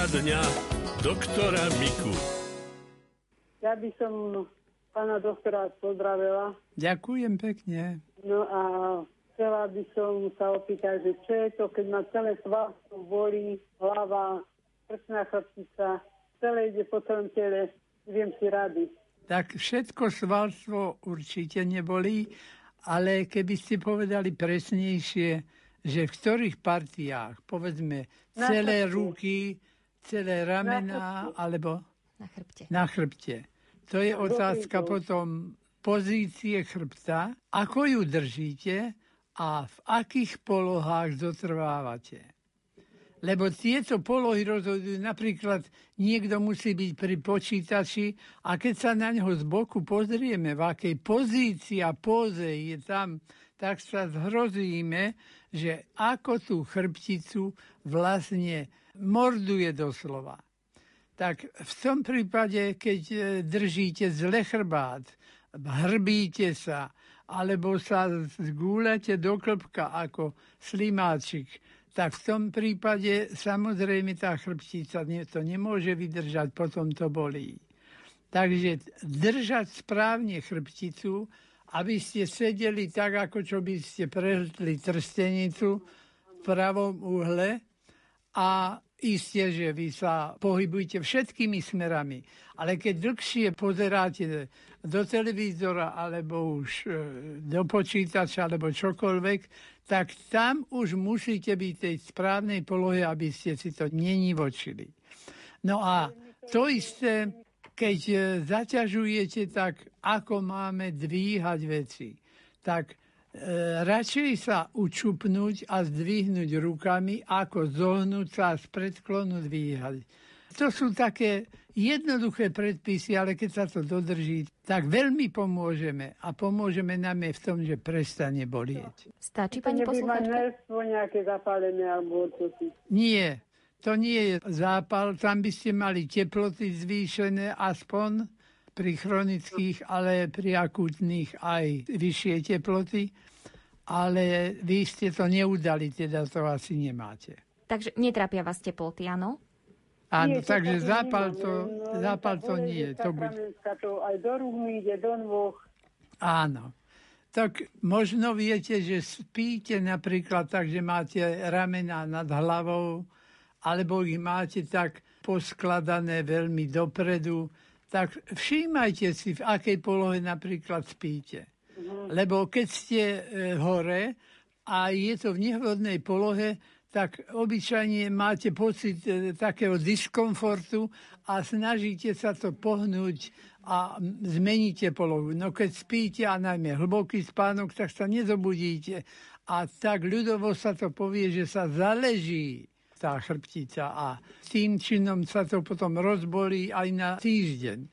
Poradňa doktora Miku. Ja by som pána doktora pozdravila. Ďakujem pekne. No a chcela by som sa opýtať, že čo je to, keď ma celé svalstvo bolí, hlava, prsná chrbtica, celé ide po celom tele, viem si rady. Tak všetko svalstvo určite nebolí, ale keby ste povedali presnejšie, že v ktorých partiách, povedzme, celé ruky, celé ramena, alebo Na chrbte. na chrbte. To je otázka potom pozície chrbta, ako ju držíte a v akých polohách zotrvávate. Lebo tieto polohy rozhodujú, napríklad niekto musí byť pri počítači a keď sa na neho z boku pozrieme, v akej pozícii a póze je tam, tak sa zhrozíme, že ako tú chrbticu vlastne morduje doslova. Tak v tom prípade, keď e, držíte zle chrbát, hrbíte sa, alebo sa zgúľate do klbka ako slimáčik, tak v tom prípade samozrejme tá chrbtica to nemôže vydržať, potom to bolí. Takže držať správne chrbticu, aby ste sedeli tak, ako čo by ste prehltli trstenicu v pravom uhle a isté, že vy sa pohybujete všetkými smerami. Ale keď dlhšie pozeráte do televízora alebo už e, do počítača alebo čokoľvek, tak tam už musíte byť tej správnej polohe, aby ste si to nenivočili. No a to isté, keď e, zaťažujete, tak ako máme dvíhať veci. Tak e, radšej sa učupnúť a zdvihnúť rukami, ako zohnúť sa a z predklonu dvíhať. To sú také jednoduché predpisy, ale keď sa to dodrží, tak veľmi pomôžeme. A pomôžeme nám je v tom, že prestane bolieť. Stačí, To pani nejaké zapálené alebo čo si. Nie, to nie je zápal. Tam by ste mali teploty zvýšené aspoň pri chronických, ale pri akutných aj vyššie teploty. Ale vy ste to neudali, teda to asi nemáte. Takže netrápia vás teploty, áno? Áno, Nie, takže to zápal to, len zápal to nie. To bude, to aj do rúk ide, do nôh. áno. Tak možno viete, že spíte napríklad tak, že máte ramena nad hlavou, alebo ich máte tak poskladané veľmi dopredu, tak všímajte si, v akej polohe napríklad spíte. Lebo keď ste e, hore a je to v nevhodnej polohe, tak obyčajne máte pocit e, takého diskomfortu a snažíte sa to pohnúť a zmeníte polohu. No keď spíte a najmä hlboký spánok, tak sa nezobudíte. A tak ľudovo sa to povie, že sa zaleží tá chrbtica a tým činom sa to potom rozbolí aj na týždeň.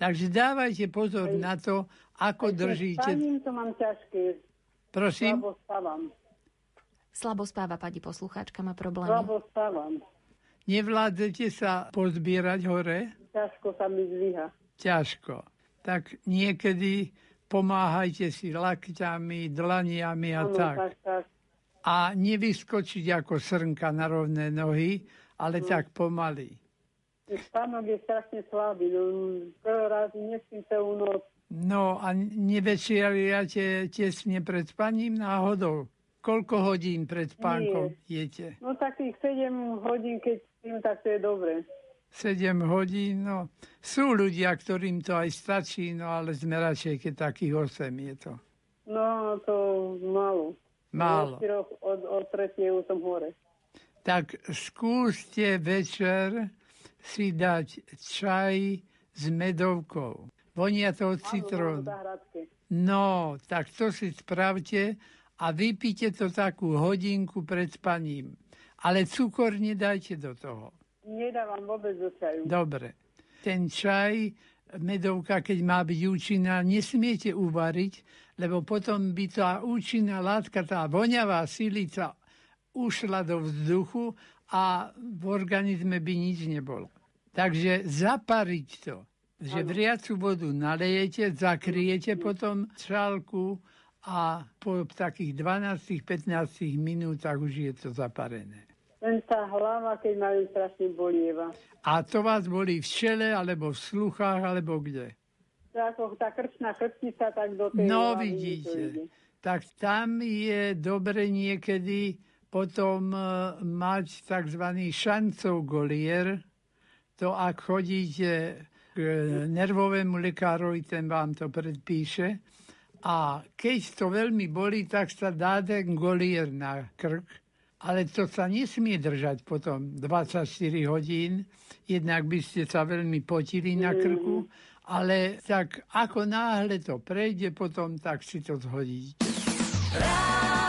Takže dávajte pozor na to, ako držíte. Spaním to mám ťažké, Prosím? slabo spávam. Slabo spáva pani poslucháčka, má problémy. Slabo spávam. Nevládzete sa pozbierať hore? Ťažko sa mi zvíha. Ťažko. Tak niekedy pomáhajte si lakťami, dlaniami a Áno, tak. tak, tak. A nevyskočiť ako srnka na rovné nohy, ale tak pomaly. Spánok je strašne slabý. No, prvý raz nespím celú noc. No a nevečeriate tesne pred spaním náhodou? Koľko hodín pred spánkom jete? No takých 7 hodín, keď spím, tak to je dobre. 7 hodín, no. Sú ľudia, ktorým to aj stačí, no ale sme radšej, keď takých 8 je to. No, to málo. Málo. Od, od, od tretie už som hore. Tak skúste večer si dať čaj s medovkou. Vonia to od citrónu. No, tak to si spravte a vypíte to takú hodinku pred spaním. Ale cukor nedajte do toho. Nedávam vôbec do čaju. Dobre. Ten čaj, medovka, keď má byť účinná, nesmiete uvariť, lebo potom by tá účinná látka, tá voňavá silica ušla do vzduchu a v organizme by nič nebolo. Takže zapariť to, že vriacu vodu nalejete, zakriete potom čálku a po takých 12-15 minútach už je to zaparené. Len tá hlava, keď ma strašne bolieva. A to vás bolí v čele, alebo v sluchách, alebo kde? ako tá krčná krčnica, tak do tej... No vidíte, tak tam je dobre niekedy potom e, mať tzv. šancov golier, to ak chodíte k nervovému lekárovi, ten vám to predpíše. A keď to veľmi bolí, tak sa dá ten golier na krk, ale to sa nesmie držať potom 24 hodín, jednak by ste sa veľmi potili na mm. krku ale tak ako náhle to prejde potom, tak si to zhodí. Rádio.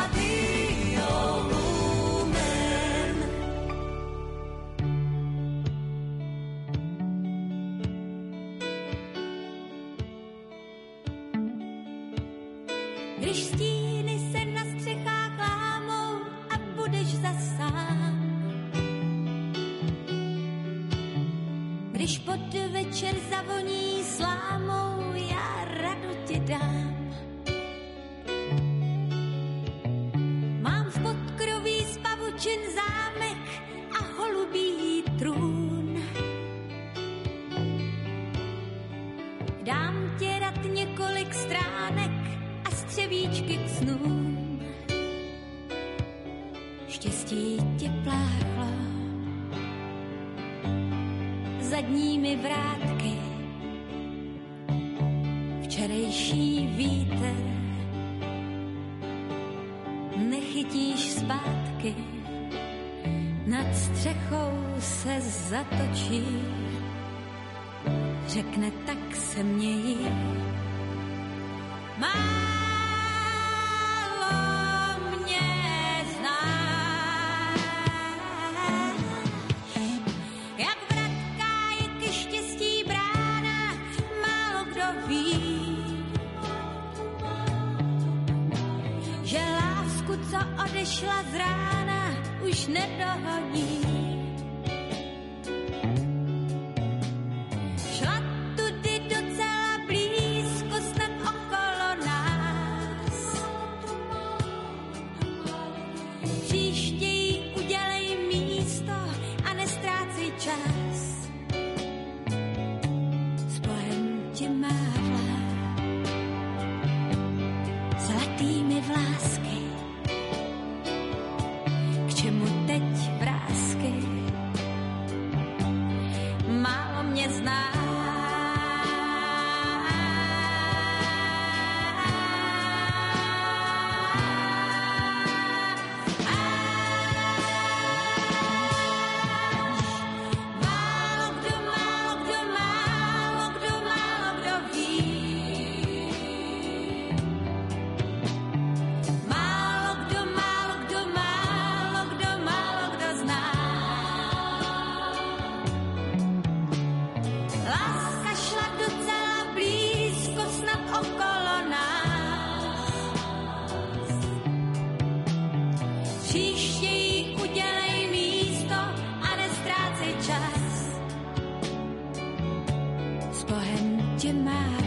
in my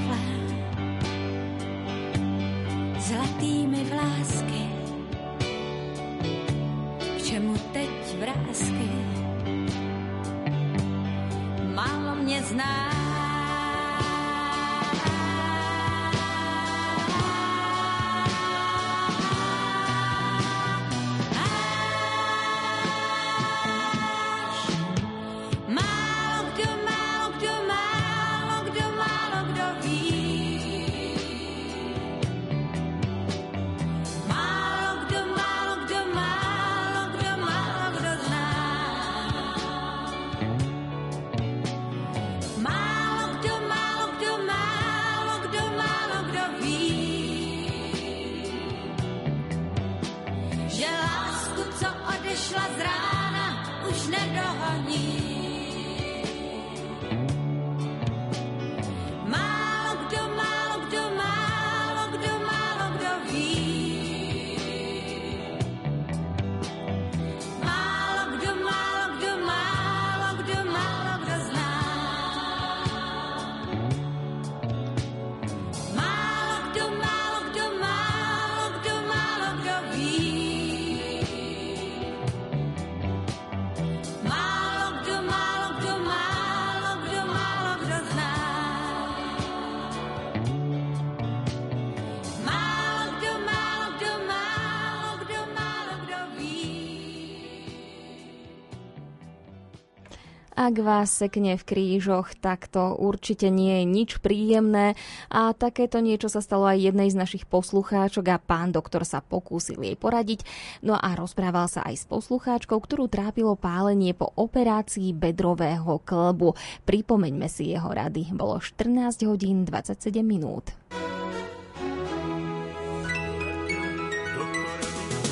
Ak vás sekne v krížoch, tak to určite nie je nič príjemné a takéto niečo sa stalo aj jednej z našich poslucháčok a pán doktor sa pokúsil jej poradiť. No a rozprával sa aj s poslucháčkou, ktorú trápilo pálenie po operácii bedrového klbu. Pripomeňme si jeho rady. Bolo 14 hodín 27 minút.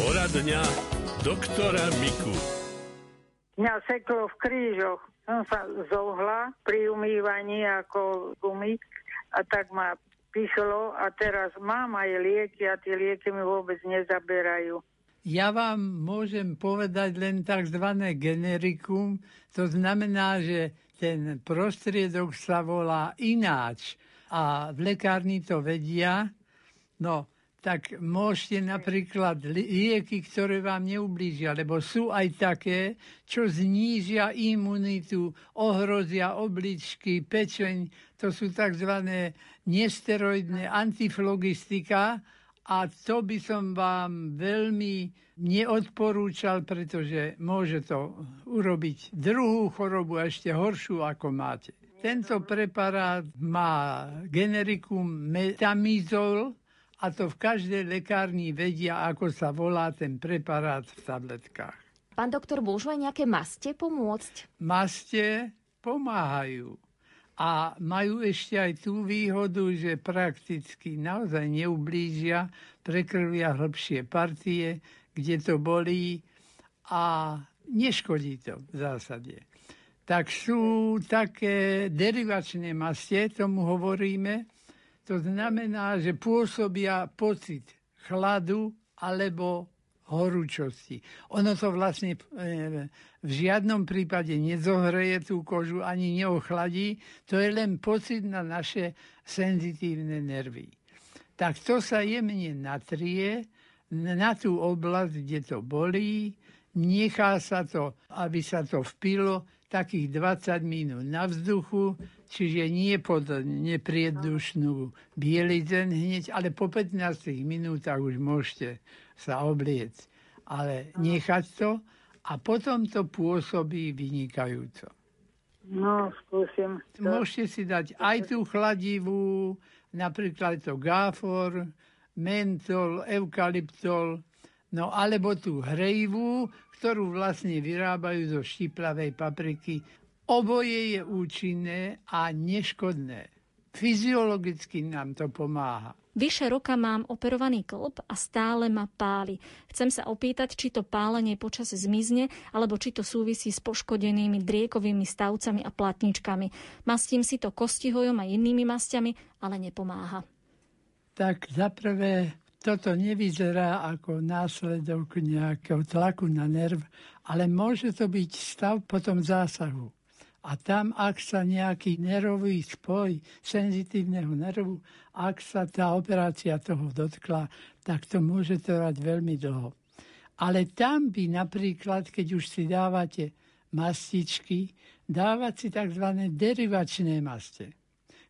Poradňa doktora Miku. Mňa seklo v krížoch. Som sa zohla pri umývaní ako gumy a tak ma pichlo a teraz mám aj lieky a tie lieky mi vôbec nezaberajú. Ja vám môžem povedať len tzv. generikum, to znamená, že ten prostriedok sa volá ináč a v lekárni to vedia. No, tak môžete napríklad lieky, ktoré vám neublížia, lebo sú aj také, čo znížia imunitu, ohrozia obličky, pečeň, to sú tzv. nesteroidné antiflogistika a to by som vám veľmi neodporúčal, pretože môže to urobiť druhú chorobu ešte horšiu, ako máte. Tento preparát má generikum metamizol, a to v každej lekárni vedia, ako sa volá ten preparát v tabletkách. Pán doktor, môžu aj nejaké maste pomôcť? Maste pomáhajú. A majú ešte aj tú výhodu, že prakticky naozaj neublížia, prekrvia hĺbšie partie, kde to bolí a neškodí to v zásade. Tak sú také derivačné mastie, tomu hovoríme, to znamená, že pôsobia pocit chladu alebo horúčosti. Ono to vlastne e, v žiadnom prípade nezohreje tú kožu ani neochladí, to je len pocit na naše senzitívne nervy. Tak to sa jemne natrie na tú oblasť, kde to bolí, nechá sa to, aby sa to vpilo takých 20 minút na vzduchu, čiže nie pod nepriedušnú bielizeň hneď, ale po 15 minútach už môžete sa obliec. Ale nechať to a potom to pôsobí vynikajúco. No, skúsim. To. Môžete si dať aj tú chladivú, napríklad to gáfor, mentol, eukalyptol, no alebo tú hrejivú, ktorú vlastne vyrábajú zo štiplavej papriky. Oboje je účinné a neškodné. Fyziologicky nám to pomáha. Vyše roka mám operovaný klb a stále ma páli. Chcem sa opýtať, či to pálenie počas zmizne, alebo či to súvisí s poškodenými driekovými stavcami a platničkami. Mastím si to kostihojom a inými mastiami, ale nepomáha. Tak zaprvé toto nevyzerá ako následok nejakého tlaku na nerv, ale môže to byť stav potom zásahu. A tam, ak sa nejaký nervový spoj senzitívneho nervu, ak sa tá operácia toho dotkla, tak to môže trvať veľmi dlho. Ale tam by napríklad, keď už si dávate mastičky, dávať si tzv. derivačné maste.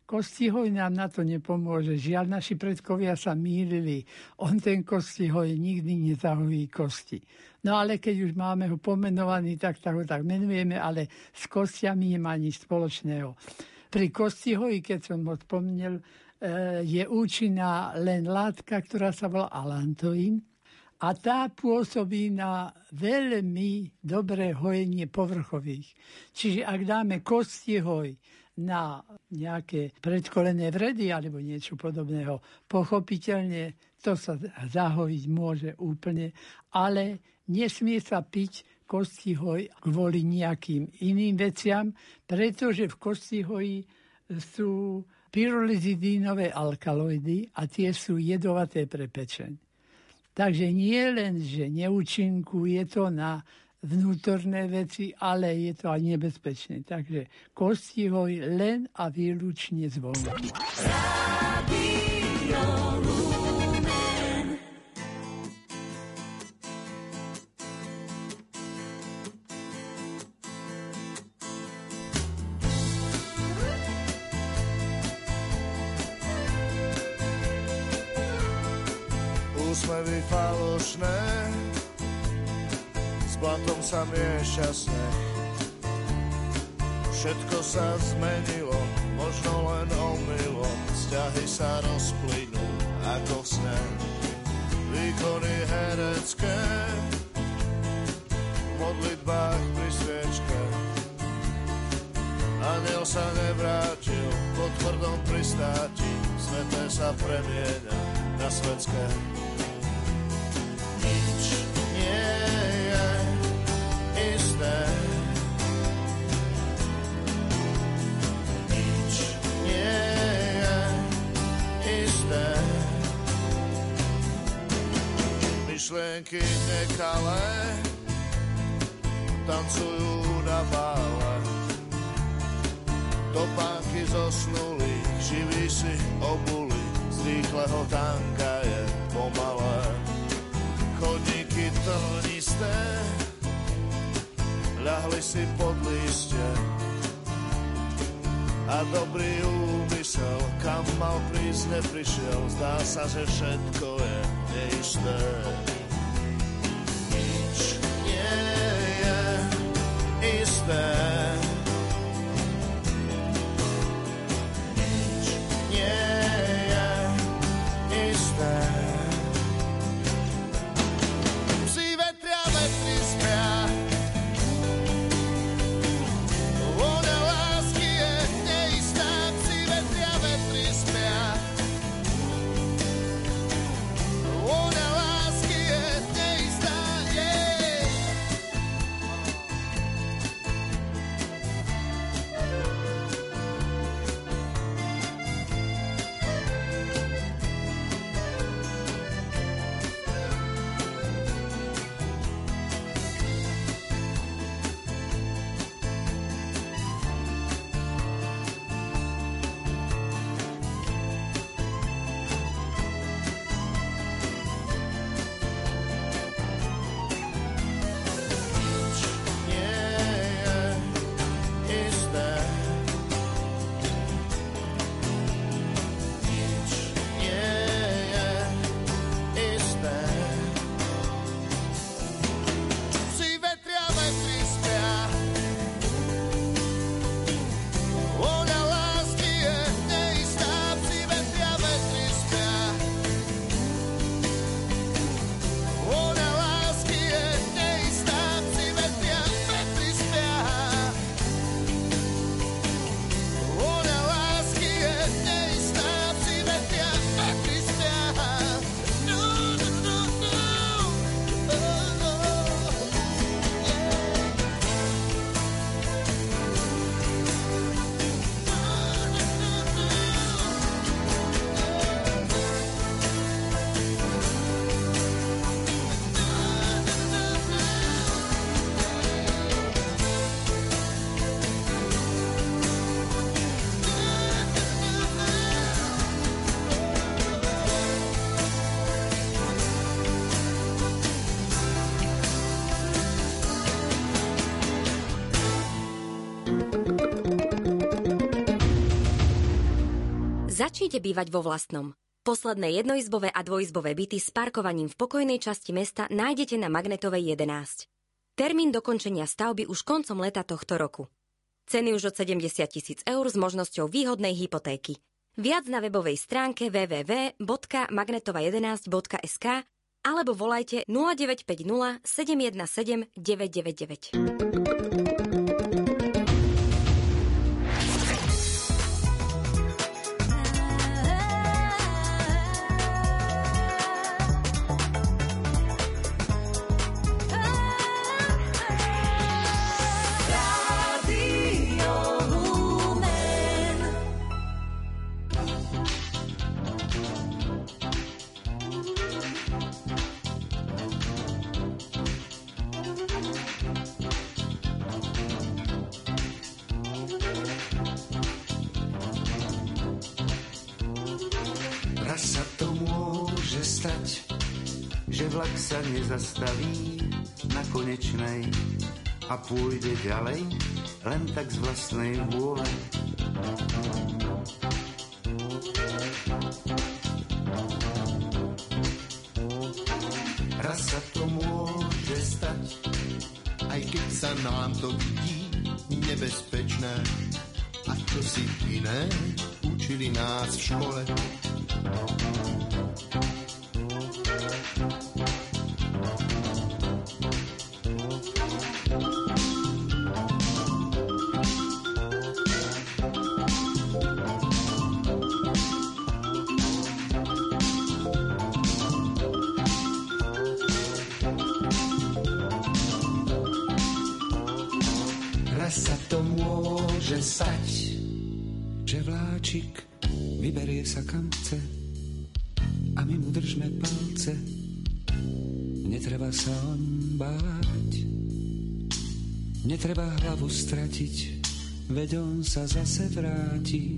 Kostihoj nám na to nepomôže. Žiaľ, naši predkovia sa mýlili. On ten kostihoj nikdy nezahojí kosti. No ale keď už máme ho pomenovaný, tak, tak ho tak menujeme, ale s kostiami nemá nič spoločného. Pri kostihoji, keď som ho spomnel, e, je účinná len látka, ktorá sa volá alantoín a tá pôsobí na veľmi dobré hojenie povrchových. Čiže ak dáme kostihoj na nejaké predkolené vredy alebo niečo podobného. Pochopiteľne to sa zahojiť môže úplne, ale nesmie sa piť kostihoj kvôli nejakým iným veciam, pretože v kostihoji sú pyrolizidínové alkaloidy a tie sú jedovaté pre pečeň. Takže nie len, že neúčinkuje to na vnútorné veci, ale je to aj nebezpečné. Takže kostihoj len a výlučne zvonku. Sneh. Všetko sa zmenilo, možno len omylo, vzťahy sa rozplynú ako v sne. Výkony herecké, v modlitbách pri sviečke. Aniel sa nevrátil, po tvrdom pristáti, sveté sa premieňa na svetské. Isté. Myšlienky nekalé tancujú na bále. Topánky zosnulých, živí si obuli, z rýchleho tanka je pomalé. Chodníky trnisté, ľahli si pod lístie, a dobrý úmysel, kam mal prísť, neprišiel. Zdá sa, že všetko je neisté. Nič nie je isté. Začnite bývať vo vlastnom. Posledné jednoizbové a dvojizbové byty s parkovaním v pokojnej časti mesta nájdete na Magnetovej 11. Termín dokončenia stavby už koncom leta tohto roku. Ceny už od 70 tisíc eur s možnosťou výhodnej hypotéky. Viac na webovej stránke www.magnetova11.sk alebo volajte 0950 717 999. nezastaví na konečnej a pôjde ďalej len tak z vlastnej vôle. Sa to môže stať, že vláčik vyberie sa kam chce a my mu držme palce. Netreba sa on báť, netreba hlavu stratiť, veď on sa zase vráti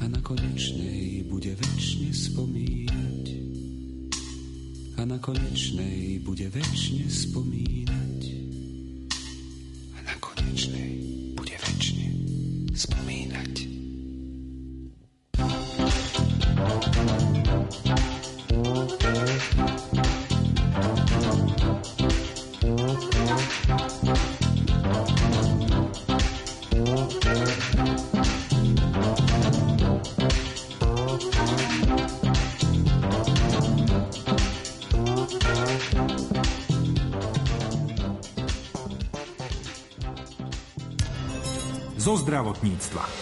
a na konečnej bude väčšine spomínať. A na konečnej bude väčšine spomínať. A na konečnej zdravotníctva.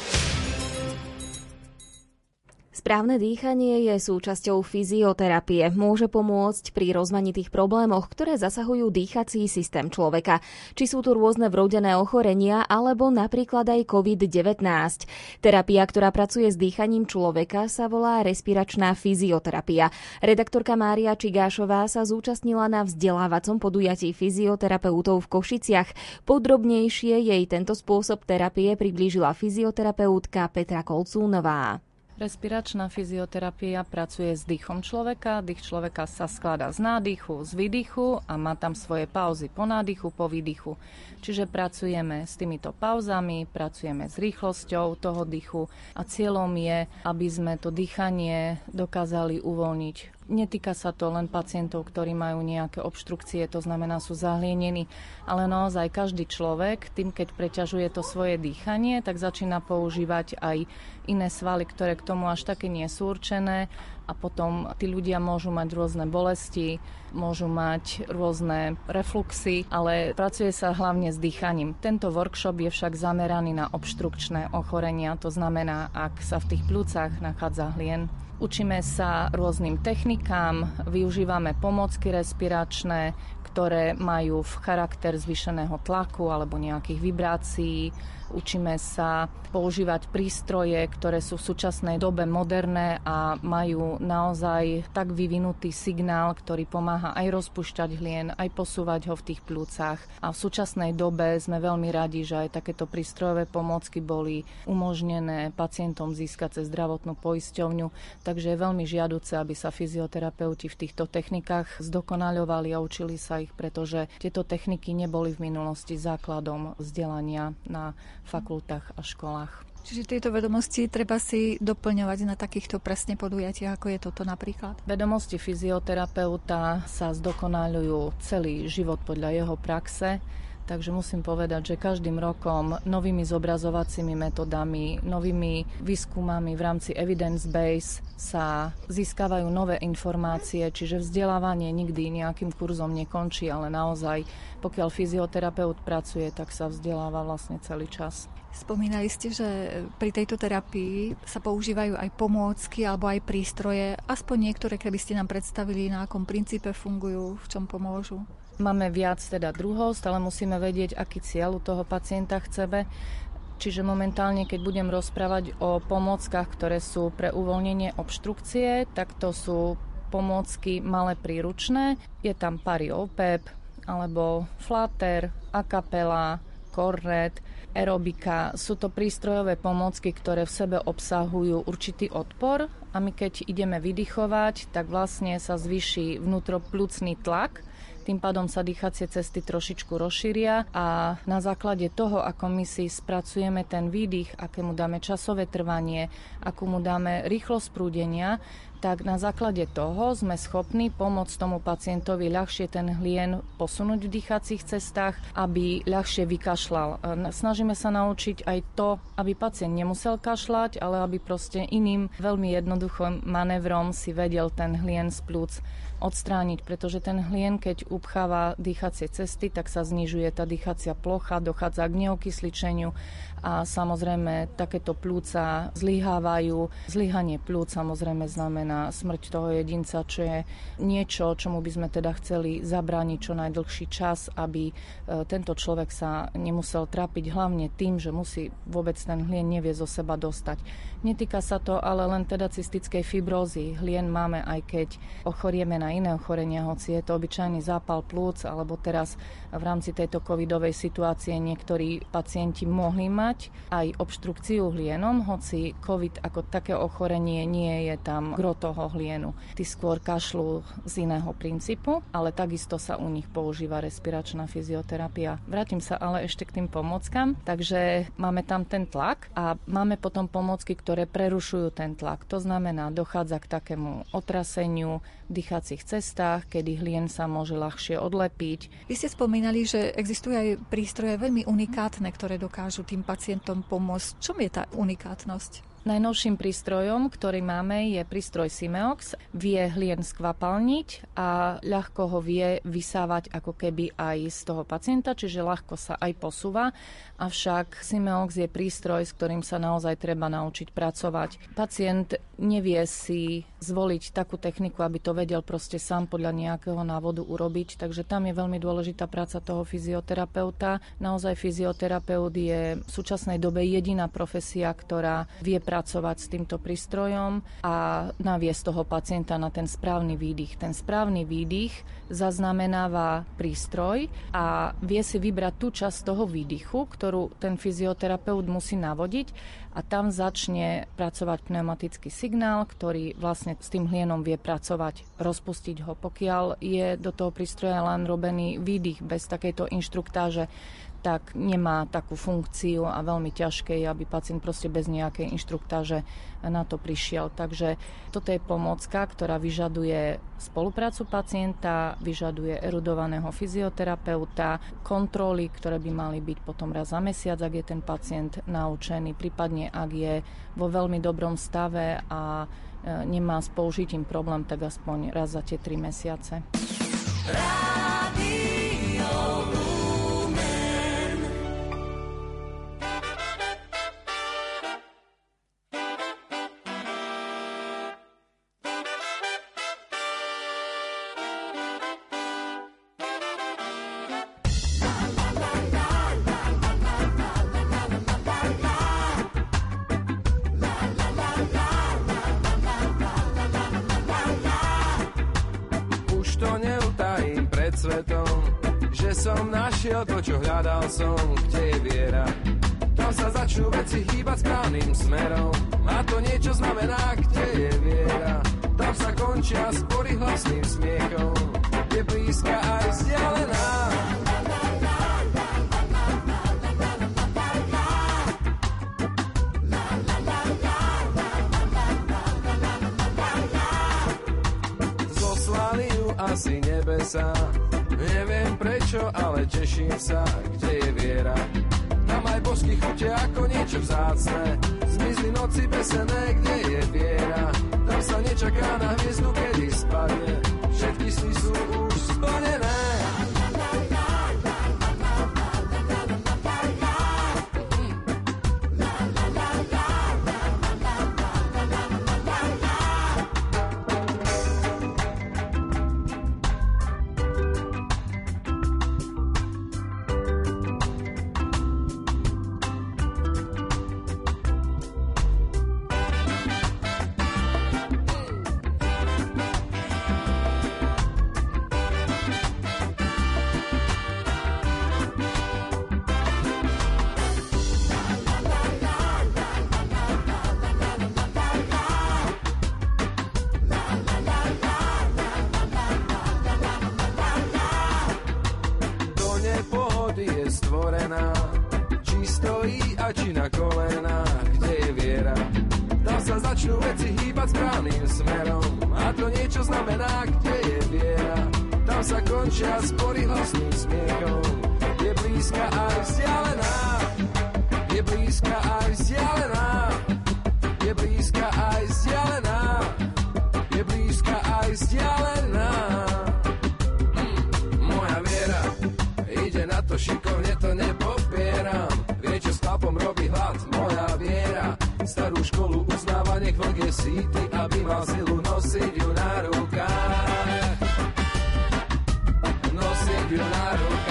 Správne dýchanie je súčasťou fyzioterapie. Môže pomôcť pri rozmanitých problémoch, ktoré zasahujú dýchací systém človeka. Či sú tu rôzne vrodené ochorenia, alebo napríklad aj COVID-19. Terapia, ktorá pracuje s dýchaním človeka, sa volá respiračná fyzioterapia. Redaktorka Mária Čigášová sa zúčastnila na vzdelávacom podujatí fyzioterapeutov v Košiciach. Podrobnejšie jej tento spôsob terapie priblížila fyzioterapeutka Petra Kolcúnová. Respiračná fyzioterapia pracuje s dýchom človeka. Dých človeka sa skladá z nádychu, z výdychu a má tam svoje pauzy po nádychu, po výdychu. Čiže pracujeme s týmito pauzami, pracujeme s rýchlosťou toho dýchu a cieľom je, aby sme to dýchanie dokázali uvoľniť netýka sa to len pacientov, ktorí majú nejaké obštrukcie, to znamená sú zahlienení, ale naozaj každý človek, tým keď preťažuje to svoje dýchanie, tak začína používať aj iné svaly, ktoré k tomu až také nie sú určené a potom tí ľudia môžu mať rôzne bolesti, môžu mať rôzne refluxy, ale pracuje sa hlavne s dýchaním. Tento workshop je však zameraný na obštrukčné ochorenia, to znamená, ak sa v tých pľúcach nachádza hlien. Učíme sa rôznym technikám, využívame pomocky respiračné, ktoré majú v charakter zvýšeného tlaku alebo nejakých vibrácií. Učíme sa používať prístroje, ktoré sú v súčasnej dobe moderné a majú naozaj tak vyvinutý signál, ktorý pomáha aj rozpušťať hlien, aj posúvať ho v tých plúcach. A v súčasnej dobe sme veľmi radi, že aj takéto prístrojové pomôcky boli umožnené pacientom získať cez zdravotnú poisťovňu, takže je veľmi žiaduce, aby sa fyzioterapeuti v týchto technikách zdokonaľovali a učili sa ich, pretože tieto techniky neboli v minulosti základom vzdelania na fakultách a školách. Čiže tieto vedomosti treba si doplňovať na takýchto presne podujatiach, ako je toto napríklad? Vedomosti fyzioterapeuta sa zdokonalujú celý život podľa jeho praxe. Takže musím povedať, že každým rokom novými zobrazovacími metodami, novými výskumami v rámci evidence base sa získavajú nové informácie, čiže vzdelávanie nikdy nejakým kurzom nekončí, ale naozaj pokiaľ fyzioterapeut pracuje, tak sa vzdeláva vlastne celý čas. Spomínali ste, že pri tejto terapii sa používajú aj pomôcky alebo aj prístroje. Aspoň niektoré, keby ste nám predstavili, na akom princípe fungujú, v čom pomôžu. Máme viac teda druhov, stále musíme vedieť, aký cieľ u toho pacienta chceme. Čiže momentálne, keď budem rozprávať o pomôckach, ktoré sú pre uvoľnenie obštrukcie, tak to sú pomôcky malé príručné. Je tam pariopep, alebo flater, akapela, kornet, aerobika. Sú to prístrojové pomôcky, ktoré v sebe obsahujú určitý odpor a my keď ideme vydychovať, tak vlastne sa zvýši vnútroplúcný tlak tým pádom sa dýchacie cesty trošičku rozšíria a na základe toho, ako my si spracujeme ten výdych, aké mu dáme časové trvanie, akú mu dáme rýchlosť prúdenia, tak na základe toho sme schopní pomôcť tomu pacientovi ľahšie ten hlien posunúť v dýchacích cestách, aby ľahšie vykašľal. Snažíme sa naučiť aj to, aby pacient nemusel kašľať, ale aby proste iným veľmi jednoduchým manévrom si vedel ten hlien z plúc odstrániť, pretože ten hlien, keď upcháva dýchacie cesty, tak sa znižuje tá dýchacia plocha, dochádza k neokysličeniu a samozrejme takéto plúca zlyhávajú. Zlyhanie plúc samozrejme znamená smrť toho jedinca, čo je niečo, čomu by sme teda chceli zabrániť čo najdlhší čas, aby e, tento človek sa nemusel trápiť hlavne tým, že musí vôbec ten hlien nevie zo seba dostať. Netýka sa to ale len teda cystickej fibrózy. Hlien máme aj keď ochorieme na iné ochorenia, hoci je to obyčajný zápal plúc, alebo teraz v rámci tejto covidovej situácie niektorí pacienti mohli mať aj obštrukciu hlienom, hoci covid ako také ochorenie nie je tam gro toho hlienu. Ty skôr kašľú z iného princípu, ale takisto sa u nich používa respiračná fyzioterapia. Vrátim sa ale ešte k tým pomockám. Takže máme tam ten tlak a máme potom pomocky, ktoré prerušujú ten tlak. To znamená, dochádza k takému otraseniu v dýchacích cestách, kedy hlien sa môže ľahšie odlepiť. Vy ste spomínali, že existujú aj prístroje veľmi unikátne, ktoré dokážu tým pacientom pomôcť. Čom je tá unikátnosť? Najnovším prístrojom, ktorý máme, je prístroj Simeox. Vie hlien skvapalniť a ľahko ho vie vysávať ako keby aj z toho pacienta, čiže ľahko sa aj posúva. Avšak Simeox je prístroj, s ktorým sa naozaj treba naučiť pracovať. Pacient nevie si zvoliť takú techniku, aby to vedel proste sám podľa nejakého návodu urobiť, takže tam je veľmi dôležitá práca toho fyzioterapeuta. Naozaj fyzioterapeut je v súčasnej dobe jediná profesia, ktorá vie pracovať s týmto prístrojom a naviesť toho pacienta na ten správny výdych. Ten správny výdych zaznamenáva prístroj a vie si vybrať tú časť toho výdychu, ktorú ten fyzioterapeut musí navodiť a tam začne pracovať pneumatický signál, ktorý vlastne s tým hlienom vie pracovať, rozpustiť ho. Pokiaľ je do toho prístroja len robený výdych bez takejto inštruktáže, tak nemá takú funkciu a veľmi ťažké je, aby pacient proste bez nejakej inštruktáže na to prišiel. Takže toto je pomocka, ktorá vyžaduje spoluprácu pacienta, vyžaduje erudovaného fyzioterapeuta, kontroly, ktoré by mali byť potom raz za mesiac, ak je ten pacient naučený, prípadne ak je vo veľmi dobrom stave a e, nemá s použitím problém, tak aspoň raz za tie tri mesiace. Radio. Našiel to, čo hľadal som, kde je viera. Tam sa začnú veci hýbať správnym smerom. A to niečo znamená, kde je viera. Tam sa končia spory hlasným smiechom. Je blízka aj vzdialená. Ale teším sa, kde je viera. Tam aj bosky chutia ako niečo vzácne. Zmizli noci besené, kde je viera. Tam sa nečaká na hviezdu, kedy Starú školu uznáva, nech vlk síty, aby mal silu nosiť ju na rukách. Nosiť ju na rukách.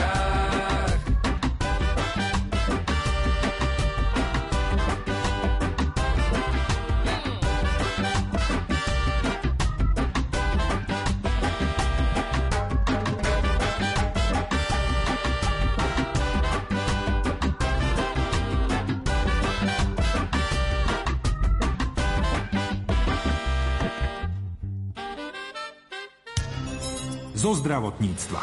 Zdravotníctva.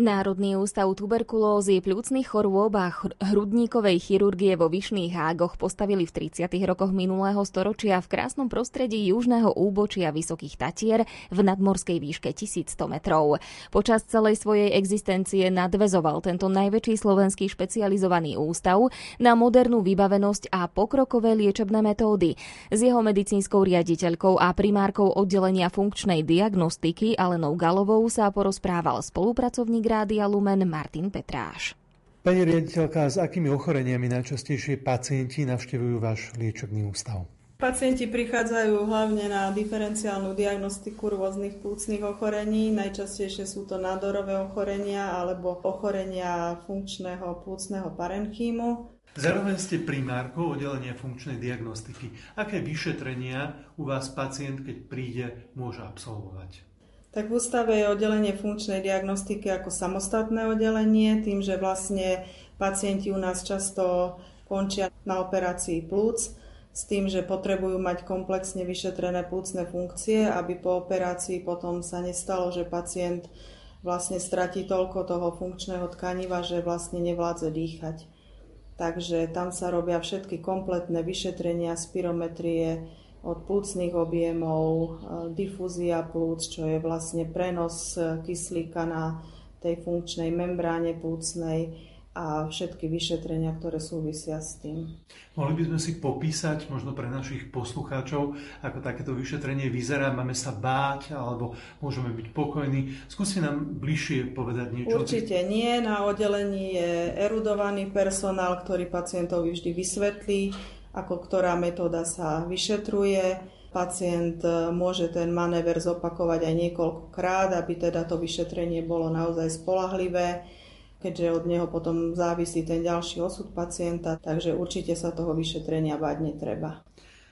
Národný ústav tuberkulózy, pľúcnych chorôb a hrudníkovej chirurgie vo Vyšných hágoch postavili v 30. rokoch minulého storočia v krásnom prostredí južného úbočia Vysokých Tatier v nadmorskej výške 1100 metrov. Počas celej svojej existencie nadvezoval tento najväčší slovenský špecializovaný ústav na modernú vybavenosť a pokrokové liečebné metódy. S jeho medicínskou riaditeľkou a primárkou oddelenia funkčnej diagnostiky Alenou Galovou sa porozprával spolupracovník Rádia Lumen Martin Petráš. Pani riaditeľka, s akými ochoreniami najčastejšie pacienti navštevujú váš liečebný ústav? Pacienti prichádzajú hlavne na diferenciálnu diagnostiku rôznych plúcnych ochorení. Najčastejšie sú to nádorové ochorenia alebo ochorenia funkčného plúcneho parenchýmu. Zároveň ste primárkou oddelenia funkčnej diagnostiky. Aké vyšetrenia u vás pacient, keď príde, môže absolvovať? Tak v ústave je oddelenie funkčnej diagnostiky ako samostatné oddelenie, tým, že vlastne pacienti u nás často končia na operácii plúc, s tým, že potrebujú mať komplexne vyšetrené plúcne funkcie, aby po operácii potom sa nestalo, že pacient vlastne stratí toľko toho funkčného tkaniva, že vlastne nevládze dýchať. Takže tam sa robia všetky kompletné vyšetrenia, spirometrie, od plúcnych objemov, e, difúzia plúc, čo je vlastne prenos e, kyslíka na tej funkčnej membráne plúcnej a všetky vyšetrenia, ktoré súvisia s tým. Mohli by sme si popísať, možno pre našich poslucháčov, ako takéto vyšetrenie vyzerá? Máme sa báť, alebo môžeme byť pokojní? Skúste nám bližšie povedať niečo. Určite nie. Na oddelení je erudovaný personál, ktorý pacientovi vždy vysvetlí, ako ktorá metóda sa vyšetruje. Pacient e, môže ten manéver zopakovať aj niekoľkokrát, aby teda to vyšetrenie bolo naozaj spolahlivé, keďže od neho potom závisí ten ďalší osud pacienta, takže určite sa toho vyšetrenia bať netreba.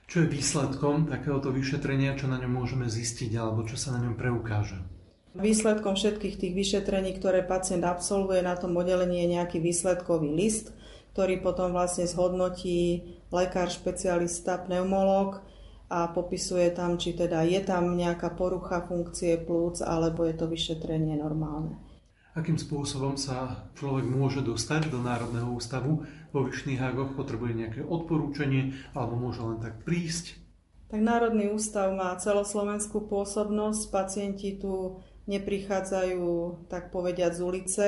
Čo je výsledkom takéhoto vyšetrenia, čo na ňom môžeme zistiť alebo čo sa na ňom preukáže? Výsledkom všetkých tých vyšetrení, ktoré pacient absolvuje na tom oddelení je nejaký výsledkový list, ktorý potom vlastne zhodnotí lekár, špecialista, pneumológ a popisuje tam, či teda je tam nejaká porucha funkcie plúc, alebo je to vyšetrenie normálne. Akým spôsobom sa človek môže dostať do Národného ústavu vo Vyšných Hágoch? Potrebuje nejaké odporúčanie alebo môže len tak prísť? Tak Národný ústav má celoslovenskú pôsobnosť. Pacienti tu neprichádzajú, tak povediať, z ulice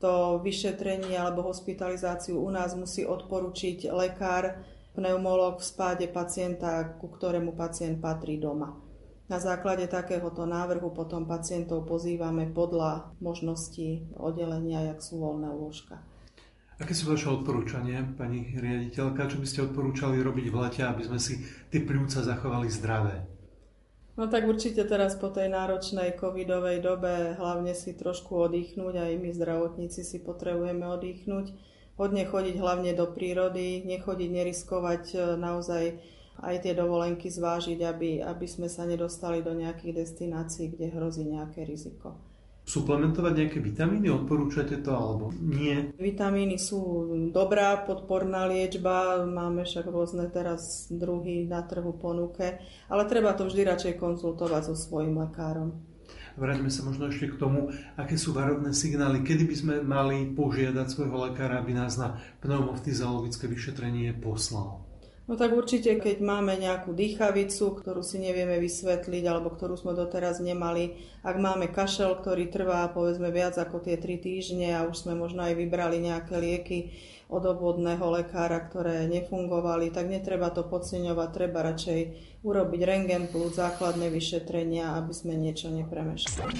to vyšetrenie alebo hospitalizáciu u nás musí odporučiť lekár, pneumolog v spáde pacienta, ku ktorému pacient patrí doma. Na základe takéhoto návrhu potom pacientov pozývame podľa možností oddelenia, jak sú voľné lôžka. Aké sú vaše odporúčania, pani riaditeľka? Čo by ste odporúčali robiť v lete, aby sme si tie pľúca zachovali zdravé? No tak určite teraz po tej náročnej covidovej dobe hlavne si trošku oddychnúť, aj my zdravotníci si potrebujeme oddychnúť, hodne chodiť hlavne do prírody, nechodiť, neriskovať e, naozaj aj tie dovolenky zvážiť, aby, aby sme sa nedostali do nejakých destinácií, kde hrozí nejaké riziko. Suplementovať nejaké vitamíny? Odporúčate to alebo nie? Vitamíny sú dobrá podporná liečba, máme však rôzne teraz druhy na trhu ponuke, ale treba to vždy radšej konzultovať so svojím lekárom. Vráťme sa možno ešte k tomu, aké sú varovné signály, kedy by sme mali požiadať svojho lekára, aby nás na pneumofyziologické vyšetrenie poslal. No tak určite, keď máme nejakú dýchavicu, ktorú si nevieme vysvetliť alebo ktorú sme doteraz nemali, ak máme kašel, ktorý trvá povedzme viac ako tie 3 týždne a už sme možno aj vybrali nejaké lieky od obvodného lekára, ktoré nefungovali, tak netreba to podceňovať, treba radšej urobiť rengen plus základné vyšetrenia, aby sme niečo nepremeškali.